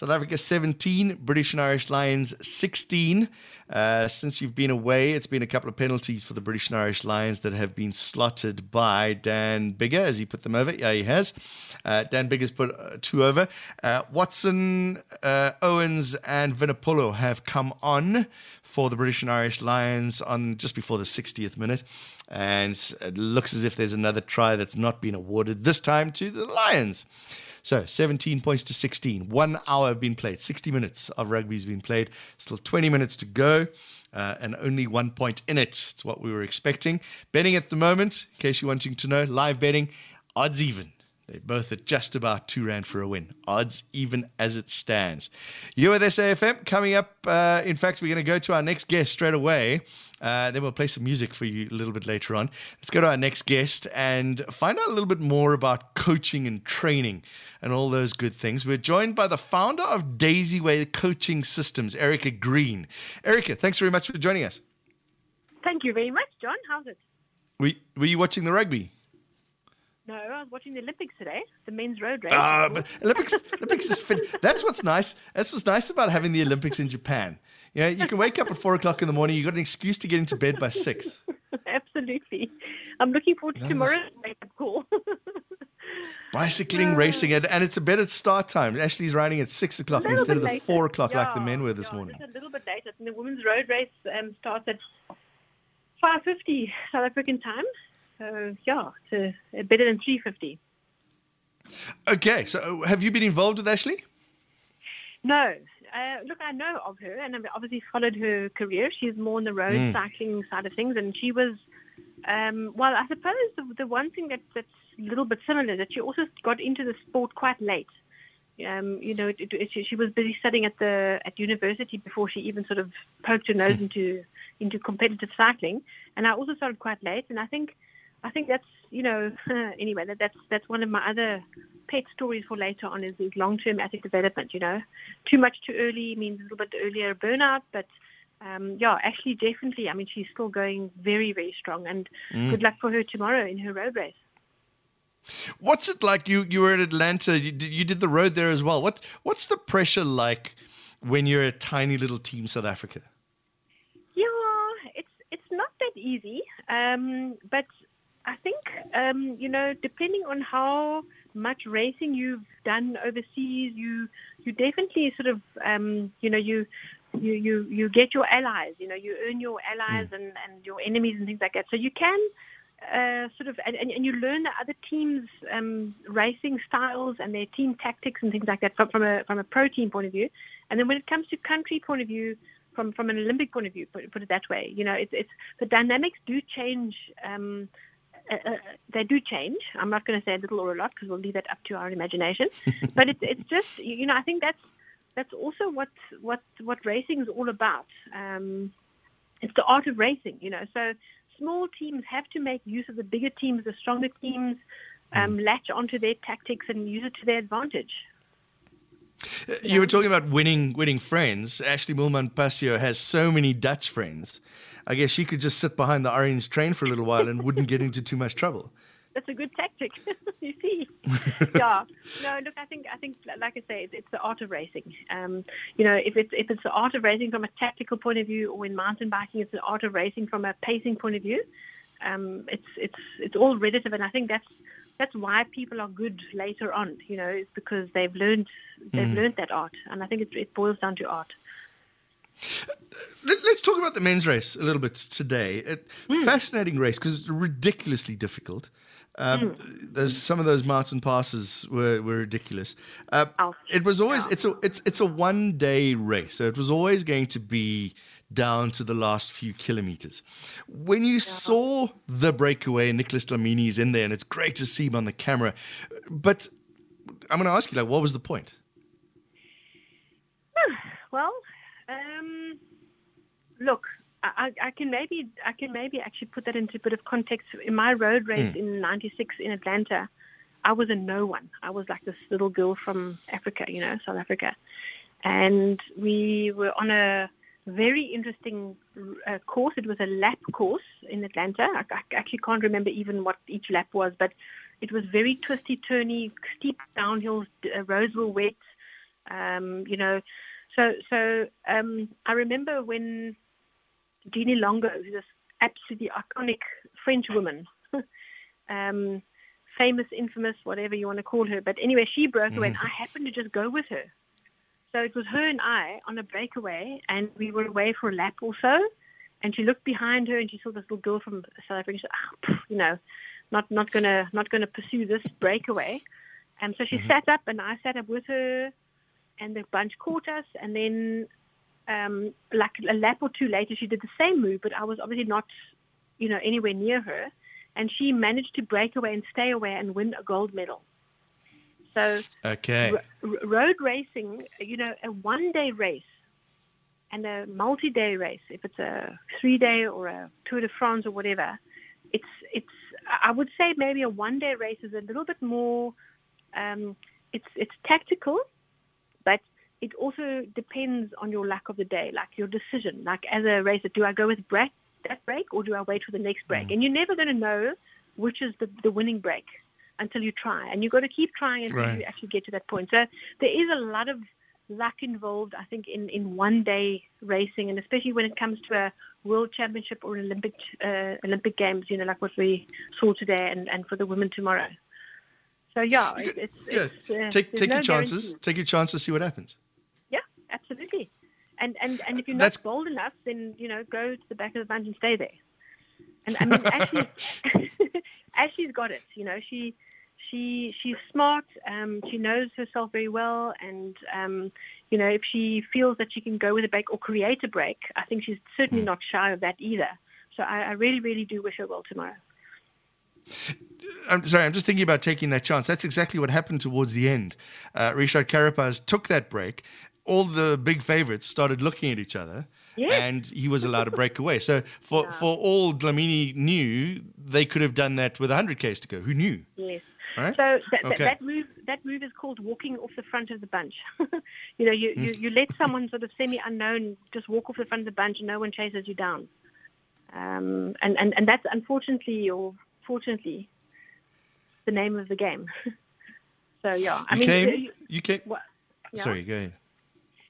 South Africa 17, British and Irish Lions 16. Uh, since you've been away, it's been a couple of penalties for the British and Irish Lions that have been slotted by Dan Biggar as he put them over. Yeah, he has. Uh, Dan Biggar's put uh, two over. Uh, Watson, uh, Owens, and Vunipola have come on for the British and Irish Lions on just before the 60th minute. And it looks as if there's another try that's not been awarded, this time to the Lions. So 17 points to 16. One hour been played. 60 minutes of rugby has been played. Still 20 minutes to go. Uh, and only one point in it. It's what we were expecting. Betting at the moment, in case you're wanting to know, live betting, odds even. They're both at just about two rand for a win. Odds even as it stands. You with SAFM coming up. Uh, in fact, we're going to go to our next guest straight away. Uh, then we'll play some music for you a little bit later on. Let's go to our next guest and find out a little bit more about coaching and training and all those good things. We're joined by the founder of Daisyway Coaching Systems, Erica Green. Erica, thanks very much for joining us. Thank you very much, John. How's it? Were, were you watching the rugby? No, I was watching the Olympics today, the men's road race. Uh, but Olympics, Olympics is fit. That's what's nice. That's what's nice about having the Olympics in Japan. You know, you can wake up at four o'clock in the morning. You have got an excuse to get into bed by six. Absolutely. I'm looking forward to tomorrow's wake up call. Bicycling, racing, and, and it's a better start time. Ashleigh's riding at six o'clock instead of the later. four o'clock yeah, like the men were this yeah, morning. Just a little bit later. And the women's road race um, starts at 5.50 South African time. So, yeah, it's a, a better than 3.50. Okay, so have you been involved with Ashleigh? No. Uh, look, I know of her, and I've obviously followed her career. She's more on the road Mm. cycling side of things, and she was, um, well, I suppose the, the one thing that, that's a little bit similar is that she also got into the sport quite late. Um, you know, it, it, she, she was busy studying at the at university before she even sort of poked her nose into into competitive cycling. And I also started quite late, and I think I think that's you know anyway that, that's that's one of my other pet stories for later on is, is long-term athlete development. You know, too much too early means a little bit earlier burnout, but um, yeah, actually definitely. I mean, she's still going very very strong, and good luck for her tomorrow in her road race. What's it like? You you were at Atlanta. You did, you did the road there as well. What what's the pressure like when you're a tiny little team South Africa? Yeah, it's it's not that easy, um, but I think um, you know, depending on how much racing you've done overseas, you you definitely sort of um, you know you. You, you you get your allies, you know, you earn your allies and, and your enemies and things like that. So you can uh, sort of, and, and and you learn the other teams' um, racing styles and their team tactics and things like that from, from a from a pro team point of view. And then when it comes to country point of view, from from an Olympic point of view, put, put it that way, you know, it's it's the dynamics do change. Um, uh, uh, they do change. I'm not going to say a little or a lot because we'll leave that up to our imagination. but it's it's just you know I think that's that's also what what what racing is all about. Um, it's the art of racing, you know. So small teams have to make use of the bigger teams, the stronger teams, um, latch onto their tactics and use it to their advantage. You were talking about winning winning friends. Ashleigh Moolman Pasio has so many Dutch friends. I guess she could just sit behind the orange train for a little while and wouldn't get into too much trouble. That's a good tactic, you see. yeah. No, look, I think I think like I say, it's, it's the art of racing. Um, you know, if it's if it's the art of racing from a tactical point of view, or in mountain biking, it's the art of racing from a pacing point of view. Um, it's it's it's all relative, and I think that's that's why people are good later on. You know, it's because they've learned they've learned that art, and I think it, it boils down to art. Let- Let's talk about the men's race a little bit today. It, Fascinating race because it's ridiculously difficult. Um, There's some of those mountain passes were, were ridiculous. Uh, it was always Yeah. it's a it's it's a one day race, so it was always going to be down to the last few kilometers. When you saw the breakaway, Nicholas Dlamini is in there, and it's great to see him on the camera. But I'm going to ask you, like, what was the point? Well, um, look, I, I I can maybe I can maybe actually put that into a bit of context. In my road race in '96 in Atlanta, I was a no one. I was like this little girl from Africa, you know, South Africa, and we were on a very interesting uh, course. It was a lap course in Atlanta. I, I actually can't remember even what each lap was, but it was very twisty, turny, steep downhills. Uh, roads were wet. Um, you know, so so um, I remember when Jeannie Longo, who's this absolutely iconic French woman, um, famous, infamous, whatever you want to call her. But anyway, she broke away, and I happened to just go with her. So it was her and I on a breakaway, and we were away for a lap or so. And she looked behind her, and she saw this little girl from South Africa. She said, oh, you know, not not gonna not gonna pursue this breakaway. And so she mm-hmm. sat up, and I sat up with her, and the bunch caught us. And then, um, like a lap or two later, she did the same move, but I was obviously not, you know, anywhere near her. And she managed to break away and stay away and win a gold medal. So, okay, r- road racing, you know, a one-day race and a multi-day race, if it's a three-day or a Tour de France or whatever, it's it's. I would say maybe a one-day race is a little bit more. Um, it's it's tactical, but it also depends on your luck of the day, like your decision. Like as a racer, do I go with break that break or do I wait for the next break? Mm. And you're never going to know which is the, the winning break until you try. And you've got to keep trying until right. you actually get to that point. So there is a lot of luck involved, I think, in, in one day racing, and especially when it comes to a world championship or an Olympic uh, Olympic games, you know, like what we saw today, and, and for the women tomorrow. So yeah, it's, it's, yeah. It's, uh, take take no your chances. Guarantee. Take your chances. See what happens. Yeah, absolutely. And and and if you're not That's... bold enough, then you know, go to the back of the bunch and stay there. And I mean, Ashleigh's, Ashleigh's got it. You know, she she she's smart. Um, she knows herself very well, and um, you know if she feels that she can go with a break or create a break, I think she's certainly hmm. not shy of that either. So I, I really, really do wish her well tomorrow. I'm sorry, I'm just thinking about taking that chance. That's exactly what happened towards the end. Uh, Richard Carapaz took that break. All the big favorites started looking at each other. Yes. And he was allowed to break away. So, for, yeah. for all Dlamini knew, they could have done that with 100 Ks to go. Who knew? Yes. Right? So that, okay. that, move that move is called walking off the front of the bunch. you know, you, you, you let someone sort of semi unknown just walk off the front of the bunch and no one chases you down. Um, and, and, and that's unfortunately or fortunately the name of the game. so yeah, I you mean, came, you, you came. What, yeah. Sorry, go ahead.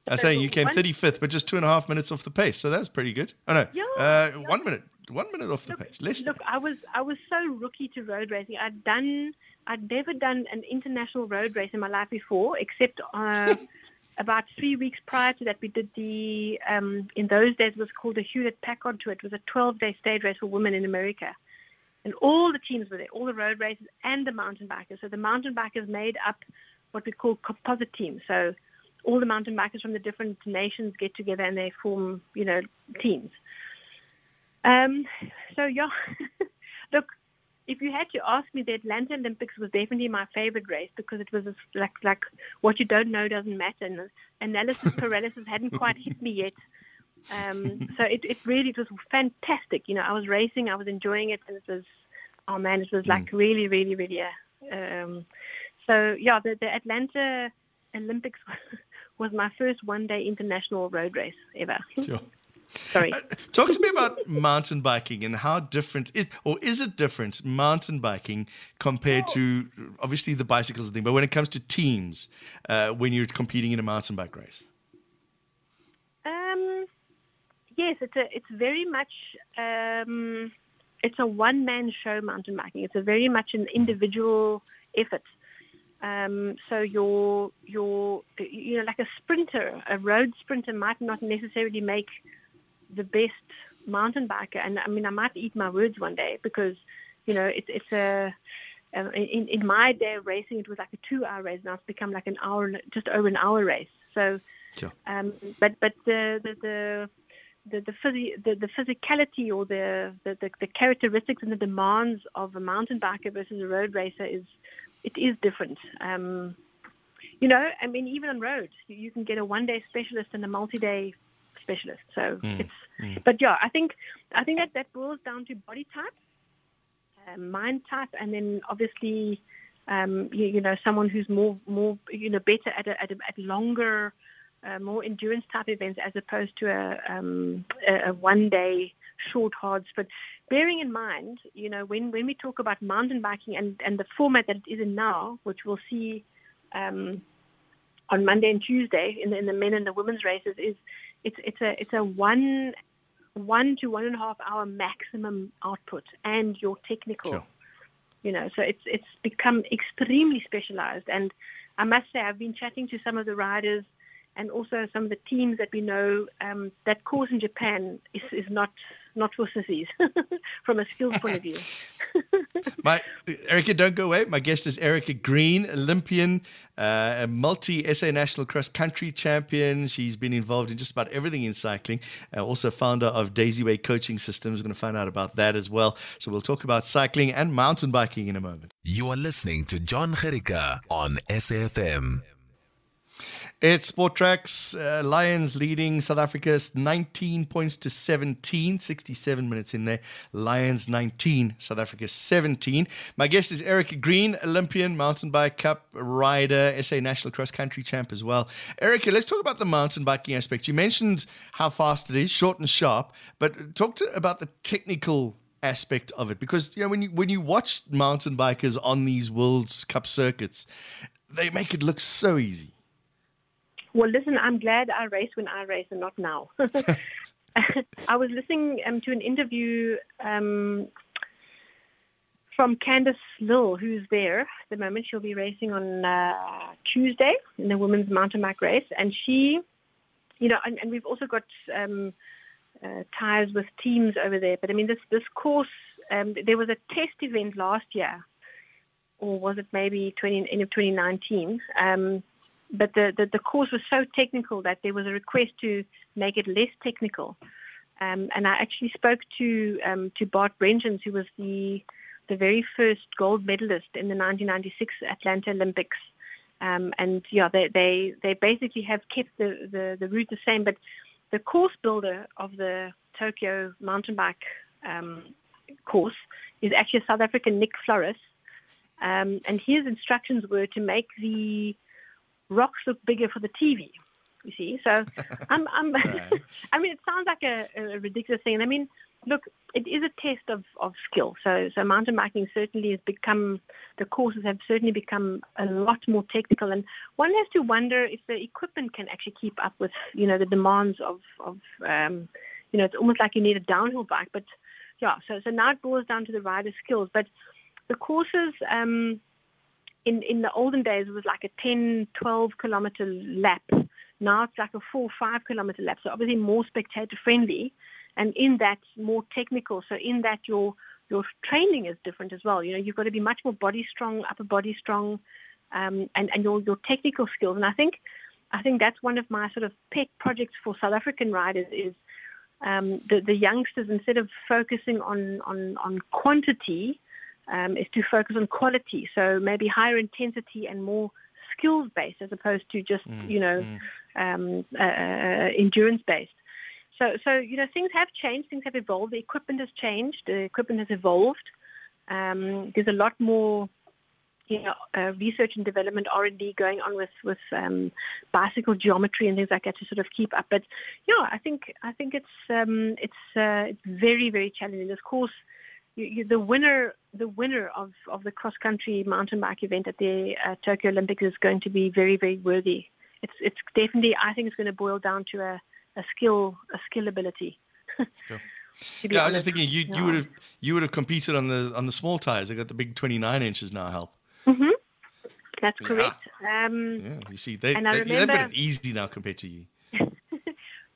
I was saying you came 35th, but just two and a half minutes off the pace, so that's pretty good. Oh no, yeah, uh, yeah. one minute, one minute off the look, pace. Less. Look, I was I was so rookie to road racing. I'd done I'd never done an international road race in my life before, except uh, about three weeks prior to that, we did the, um, in those days, it was called the Hewlett Packard Tour. It was a 12 day stage race for women in America. And all the teams were there, all the road races and the mountain bikers. So the mountain bikers made up what we call composite teams. So all the mountain bikers from the different nations get together and they form, you know, teams. Um, so yeah, look, if you had to ask me, the Atlanta Olympics was definitely my favorite race because it was like like what you don't know doesn't matter. And analysis paralysis hadn't quite hit me yet. Um, so it, it really it was fantastic. You know, I was racing, I was enjoying it, and it was oh man, it was like mm. really, really, really. Uh, um, so yeah, the, the Atlanta Olympics was my first one-day international road race ever. Sure. Sorry. Uh, talk to me about mountain biking and how different is, or is it different mountain biking compared oh. to obviously the bicycles thing, but when it comes to teams, uh, when you're competing in a mountain bike race? Um, yes, it's a, it's very much um, it's a one man show mountain biking. It's a very much an individual effort. Um, so your your you know like a sprinter, a road sprinter might not necessarily make the best mountain biker. And I mean, I might eat my words one day because, you know, it's it's a uh, in, in my day of racing, it was like a two-hour race. Now it's become like an hour, just over an hour race. So, sure. um, but but the the the the the, phys- the, the physicality or the, the, the, the characteristics and the demands of a mountain biker versus a road racer is it is different. Um, you know, I mean, even on road, you can get a one-day specialist and a multi-day specialist. So mm. it's, mm. but yeah, I think I think that that boils down to body type, uh, mind type, and then obviously, um, you, you, know, someone who's more more you know better at a, at, a, at longer, uh, more endurance type events as opposed to a, um, a, a one day short hard sprint. Bearing in mind, you know, when, when we talk about mountain biking and, and the format that it is in now, which we'll see um, on Monday and Tuesday in the, in the men and the women's races is it's it's a it's a one one to one and a half hour maximum output and your technical. Sure. You know, so it's it's become extremely specialized. And I must say, I've been chatting to some of the riders and also some of the teams that we know. Um, that course in Japan is, is not not for sissies from a skills point of view. My Erica, don't go away. My guest is Erica Green, Olympian, uh, a multi SA national cross country champion. She's been involved in just about everything in cycling. Uh, also founder of Daisyway Coaching Systems. We're going to find out about that as well. So we'll talk about cycling and mountain biking in a moment. You are listening to John Gericka on SAFM. It's Sport Tracks. Uh, Lions leading South Africa's 19 points to 17, 67 minutes in there. Lions 19, South Africa 17. My guest is Eric Green, Olympian, mountain bike cup rider, SA national cross country champ as well. Erica, let's talk about the mountain biking aspect. You mentioned how fast it is, short and sharp, but talk to about the technical aspect of it because you know when you when you watch mountain bikers on these World Cup circuits, they make it look so easy. Well, listen, I'm glad I race when I race and not now. I was listening um, to an interview um, from Candice Lill, who's there at the moment. She'll be racing on uh, Tuesday in the women's mountain bike race. And she, you know, and, and we've also got um, uh, ties with teams over there. But I mean, this, this course, um, there was a test event last year, or was it maybe 20, end of 2019? But the, the, the, course was so technical that there was a request to make it less technical. Um, and I actually spoke to um, to Bart Brentjens, who was the the very first gold medalist in the 1996 Atlanta Olympics. Um, and yeah, they, they they basically have kept the, the, the route the same, but the course builder of the Tokyo mountain bike um, course is actually a South African Nick Floros, um, and his instructions were to make the rocks look bigger for the TV. You see, so I'm, I'm I mean, it sounds like a, a, ridiculous thing. I mean, look, it is a test of, of skill. So, so mountain biking certainly has become the courses have certainly become a lot more technical, and one has to wonder if the equipment can actually keep up with you know the demands of of um, you know it's almost like you need a downhill bike, but yeah. So so now it boils down to the rider's skills, but the courses. Um, in, in the olden days, it was like a 10, 12 kilometer lap. Now it's like a four, five kilometer lap. So obviously more spectator friendly, and in that more technical. So in that your your training is different as well. You know, you've got to be much more body strong, upper body strong, um, and and your your technical skills. And I think I think that's one of my sort of pet projects for South African riders is um, the the youngsters instead of focusing on on on quantity um, is to focus on quality. So maybe higher intensity and more skills based as opposed to just mm, you know mm. um, uh, uh endurance based. So so you know things have changed, things have evolved. The equipment has changed, the equipment has evolved. Um, there's a lot more you know, uh, research and development R and D going on with with um, bicycle geometry and things like that to sort of keep up. But yeah, I think I think it's um, it's uh, it's very very challenging. This course you, you, the winner the winner of, of the cross country mountain bike event at the uh, Tokyo Olympics is going to be very very worthy. It's it's definitely I think it's going to boil down to a, a skill a skill ability. sure. Yeah, honest. I was just thinking you, yeah. you would have you would have competed on the on the small tires. They got the big twenty nine inches now. Help. Mm-hmm. That's correct. Yeah. Um, yeah, you see, they, they, remember, they've got it easy now compared to you.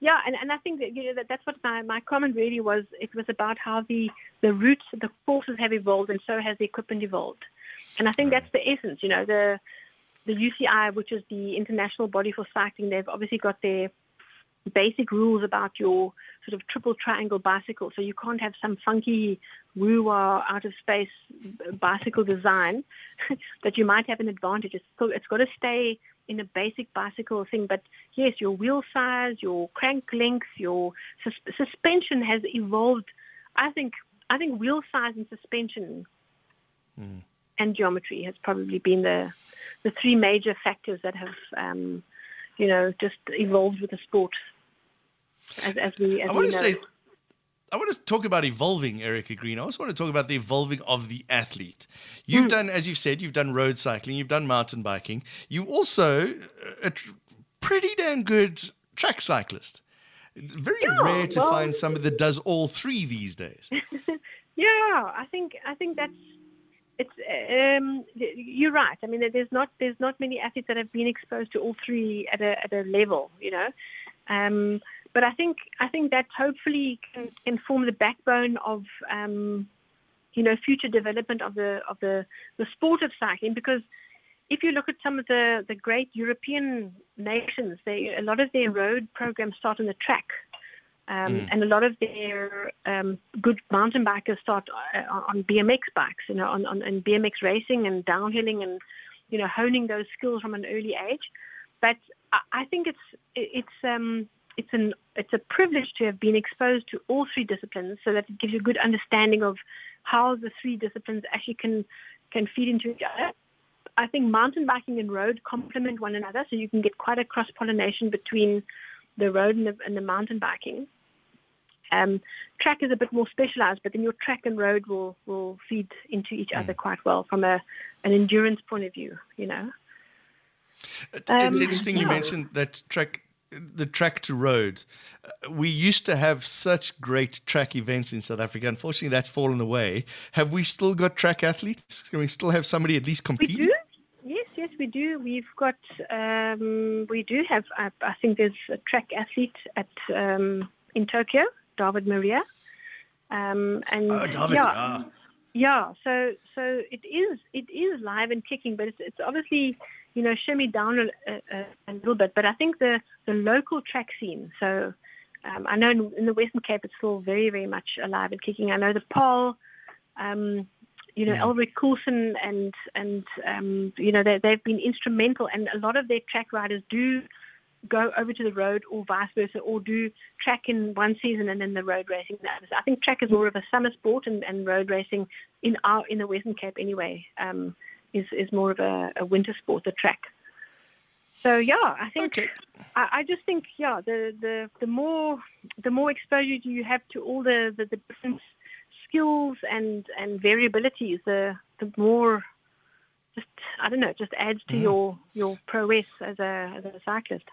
Yeah, and, and I think that, you know, that that's what my, my comment really was. It was about how the, the routes, the courses have evolved, and so has the equipment evolved. And I think right. that's the essence. You know, the the UCI, which is the international body for cycling, they've obviously got their basic rules about your sort of triple triangle bicycle. So you can't have some funky woo-wah out of space bicycle design that you might have an advantage. It's, still, it's got to stay in a basic bicycle thing. But yes, your wheel size, your crank length, your sus- suspension has evolved. I think I think wheel size and suspension mm. and geometry has probably been the the three major factors that have um, you know just evolved with the sport. As, as we, as I want to say I want to talk about evolving, Erica Green. I also want to talk about the evolving of the athlete. You've mm. done, as you've said, you've done road cycling, you've done mountain biking. You also a pretty damn good track cyclist. very yeah, rare to well, find somebody that does all three these days. yeah, I think I think that's it's um, you're right. I mean, there's not there's not many athletes that have been exposed to all three at a at a level, you know. Um, but I think I think that hopefully can, can form the backbone of um, you know future development of the of the the sport of cycling because if you look at some of the, the great European nations, they, a lot of their road programs start on the track. Um, mm. And a lot of their um, good mountain bikers start uh, on BMX bikes, you know, on, on, on BMX racing and downhilling and, you know, honing those skills from an early age. But I, I think it's it's um, it's an it's a privilege to have been exposed to all three disciplines, so that it gives you a good understanding of how the three disciplines actually can can feed into each other. I think mountain biking and road complement one another, so you can get quite a cross pollination between the road and the, and the mountain biking. Um, track is a bit more specialized, but then your track and road will, will feed into each other mm. quite well from a an endurance point of view. You know, it's um, interesting yeah. you mentioned that track the track to road. Uh, we used to have such great track events in South Africa. Unfortunately, that's fallen away. Have we still got track athletes? Can we still have somebody at least compete? We do. Yes, yes, we do. We've got, um, we do have. I, I, think there's a track athlete at um, in Tokyo, David Maria, um, and oh, David, yeah, ah. yeah. So, so it is, it is live and kicking, but it's, it's obviously you know, shimmy down a, a, a, little bit. But I think the, the local track scene, so um, I know in, in, the Western Cape it's still very, very much alive and kicking. I know the Paul, um, you know, yeah. Elric Coulson and, and um, you know, they, they've been instrumental. And a lot of their track riders do go over to the road or vice versa, or do track in one season and then the road racing. I think track is more of a summer sport and, and road racing in our in the Western Cape anyway. Um, is, is more of a, a winter sport, the track. So yeah, I think okay. I, I, just think yeah, the, the, the more the more exposure you have to all the, the, the different skills and, and variabilities, the the more just I don't know, just adds to mm. your your prowess as a as a cyclist.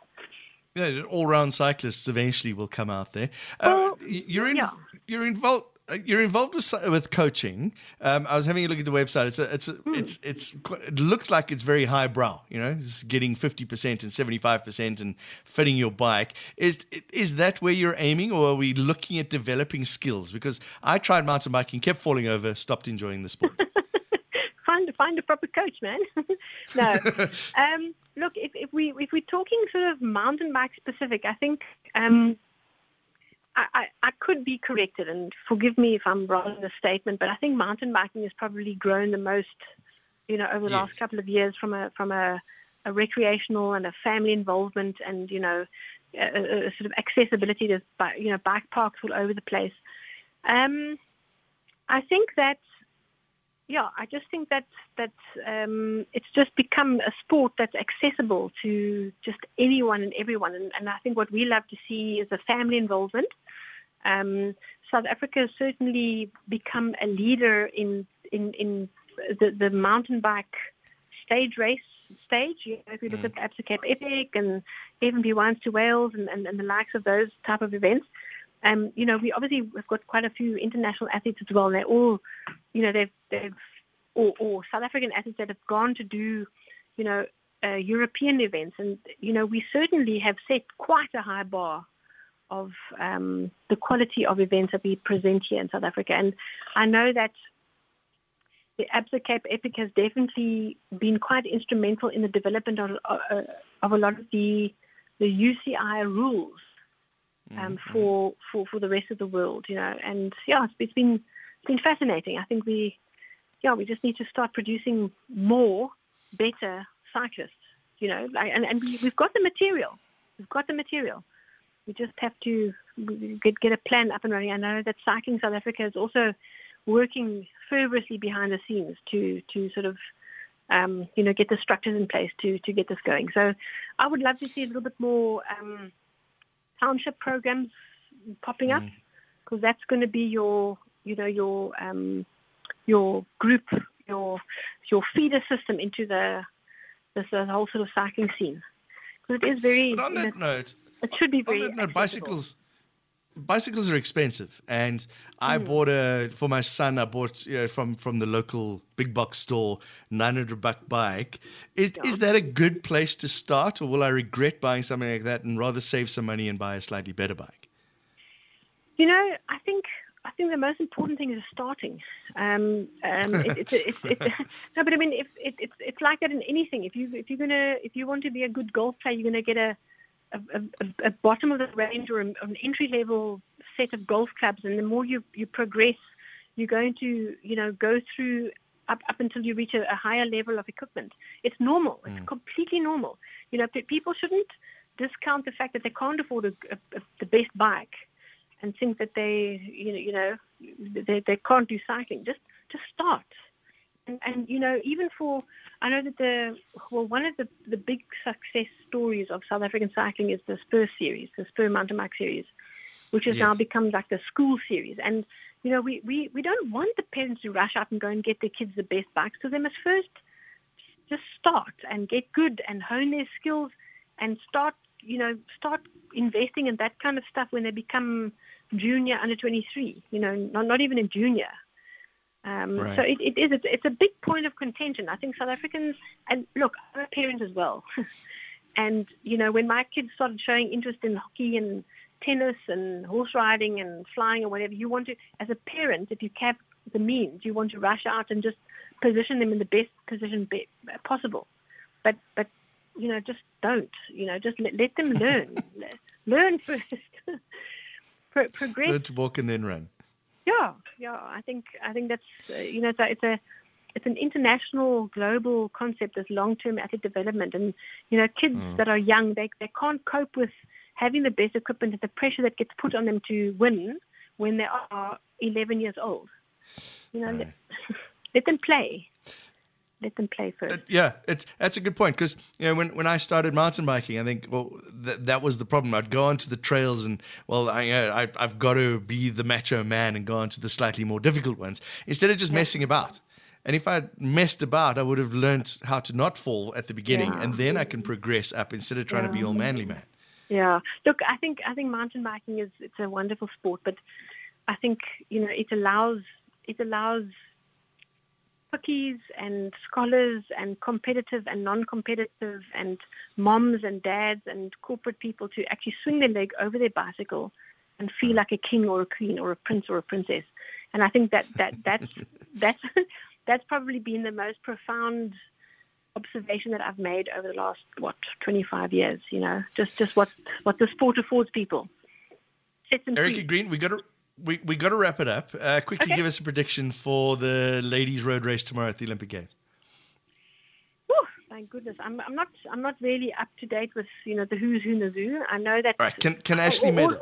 Yeah, all round cyclists eventually will come out there. Uh, well, you're in, yeah. you're involved you're involved with with coaching. Um, I was having a look at the website. It's a, it's a, mm. it's it's it looks like it's very highbrow. You know, just getting fifty percent and seventy five percent and fitting your bike. Is is that where you're aiming, or are we looking at developing skills? Because I tried mountain biking, kept falling over, stopped enjoying the sport. find find a proper coach, man. no, um, look if if we if we're talking sort of mountain bike specific, I think. Um, I, I, could be corrected, and forgive me if I'm wrong in the statement, but I think mountain biking has probably grown the most, you know, over the yes. last couple of years from a from a, a, recreational and a family involvement, and you know, a, a sort of accessibility. There's you know bike parks all over the place. Um, I think that, yeah, I just think that that um, it's just become a sport that's accessible to just anyone and everyone, and, and I think what we love to see is a family involvement um, South Africa has certainly become a leader in in, in the, the mountain bike stage race stage. You know, if you look mm. at the Absa Cape Epic and FNB Wines to Whales and, and, and, the likes of those type of events, um, you know, we obviously have got quite a few international athletes as well. And they're all, you know, they've, they've or, or South African athletes that have gone to do, you know, uh, European events. And, you know, we certainly have set quite a high bar of um, the quality of events that we present here in South Africa. And I know that the Absa Cape Epic has definitely been quite instrumental in the development of, uh, of a lot of the the UCI rules um, mm-hmm. for, for for the rest of the world. You know, and yeah, it's, it's been it's been fascinating. I think we yeah we just need to start producing more better cyclists. You know, and and we've got the material. We've got the material we just have to get, get a plan up and running. I know that Cycling South Africa is also working fervorously behind the scenes to to sort of um, you know get the structures in place to to get this going. So I would love to see a little bit more um, township programs popping up because that's going to be your, you know, your um, your group, your your feeder system into the this the whole sort of cycling scene. Because it is very. But on that note, it should be very. that note, accessible. bicycles bicycles are expensive and i Hmm. bought a for my son i bought you know, from from the local big box store 900 buck bike is is that a good place to start or will i regret buying something like that and rather save some money and buy a slightly better bike You know, I think I think the most important thing is starting. Um, um, it, it's it's it's no, but I mean, if it, it's it's like that in anything. If you if you're gonna if you want to be a good golf player, you're gonna get a a, a, a bottom of the range or an entry level set of golf clubs, and the more you you progress, you're going to you know go through up up until you reach a, a higher level of equipment. It's normal. It's mm. completely normal. You know, pe- people shouldn't discount the fact that they can't afford a, the best bike and think that they, you know, you know, they, they can't do cycling. Just just start. And, and you know, even for, I know that the well, one of the the big success stories of South African cycling is the Spur series, the Spur mountain bike series, which has now become like the school series. And you know, we we we don't want the parents to rush out and go and get their kids the best bikes because they must first just start and get good and hone their skills and start you know start investing in that kind of stuff when they become junior under 23 you know not, not even a junior um, Right. so it, it is it's, it's a big point of contention. I think south africans and look i'm a parent as well. And you know when my kids started showing interest in hockey and tennis and horse riding and flying or whatever you want to as a parent if you have the means you want to rush out and just position them in the best position be, possible. But but you know just don't you know just let, let them learn. Learn first. Pro- progress. To walk and then run yeah yeah. I think i think that's uh, you know it's a, it's a it's an international global concept this long-term athlete development. And you know kids that are young they, they can't cope with having the best equipment and the pressure that gets put on them to win when they are 11 years old. You know let, let them play let them play first Uh, yeah, it's that's a good point because you know when, when I started mountain biking, I think well th- that was the problem. I'd go onto the trails and well I, you know, I I've got to be the macho man and go onto the slightly more difficult ones instead of just messing about. And if I'd messed about, I would have learned how to not fall at the beginning, Yeah. and then I can progress up instead of trying to be all manly man. Yeah. Look, I think I think mountain biking is it's a wonderful sport, but I think you know it allows it allows cookies and scholars and competitive and non-competitive and moms and dads and corporate people to actually swing their leg over their bicycle and feel like a king or a queen or a prince or a princess. And I think that that that's that's that's probably been the most profound observation that I've made over the last what 25 years. You know, just just what what the sport affords people. Erica. Green, we got to we, we got to wrap it up. Uh, quickly, Okay. give us a prediction for the ladies' road race tomorrow at the Olympic Games. Whew, thank goodness. I'm I'm not I'm not really up to date with you know the who's who in the zoo. I know that. All right, can can Ashleigh all, medal?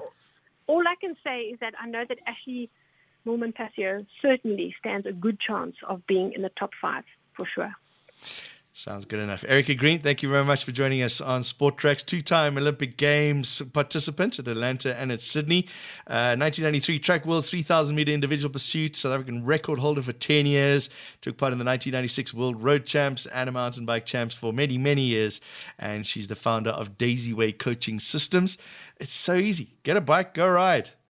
all, all I can say is that I know that Ashleigh Moolman Pasio certainly stands a good chance of being in the top five for sure. Sounds good enough. Erica Green, thank you very much for joining us on Sport Tracks, two time Olympic Games participant at Atlanta and at Sydney. Uh, 1993 Track World's 3,000 meter individual pursuit, South African record holder for 10 years. Took part in the 1996 World Road Champs and a mountain bike champs for many, many years. And she's the founder of Daisyway Coaching Systems. It's so easy. Get a bike, go ride.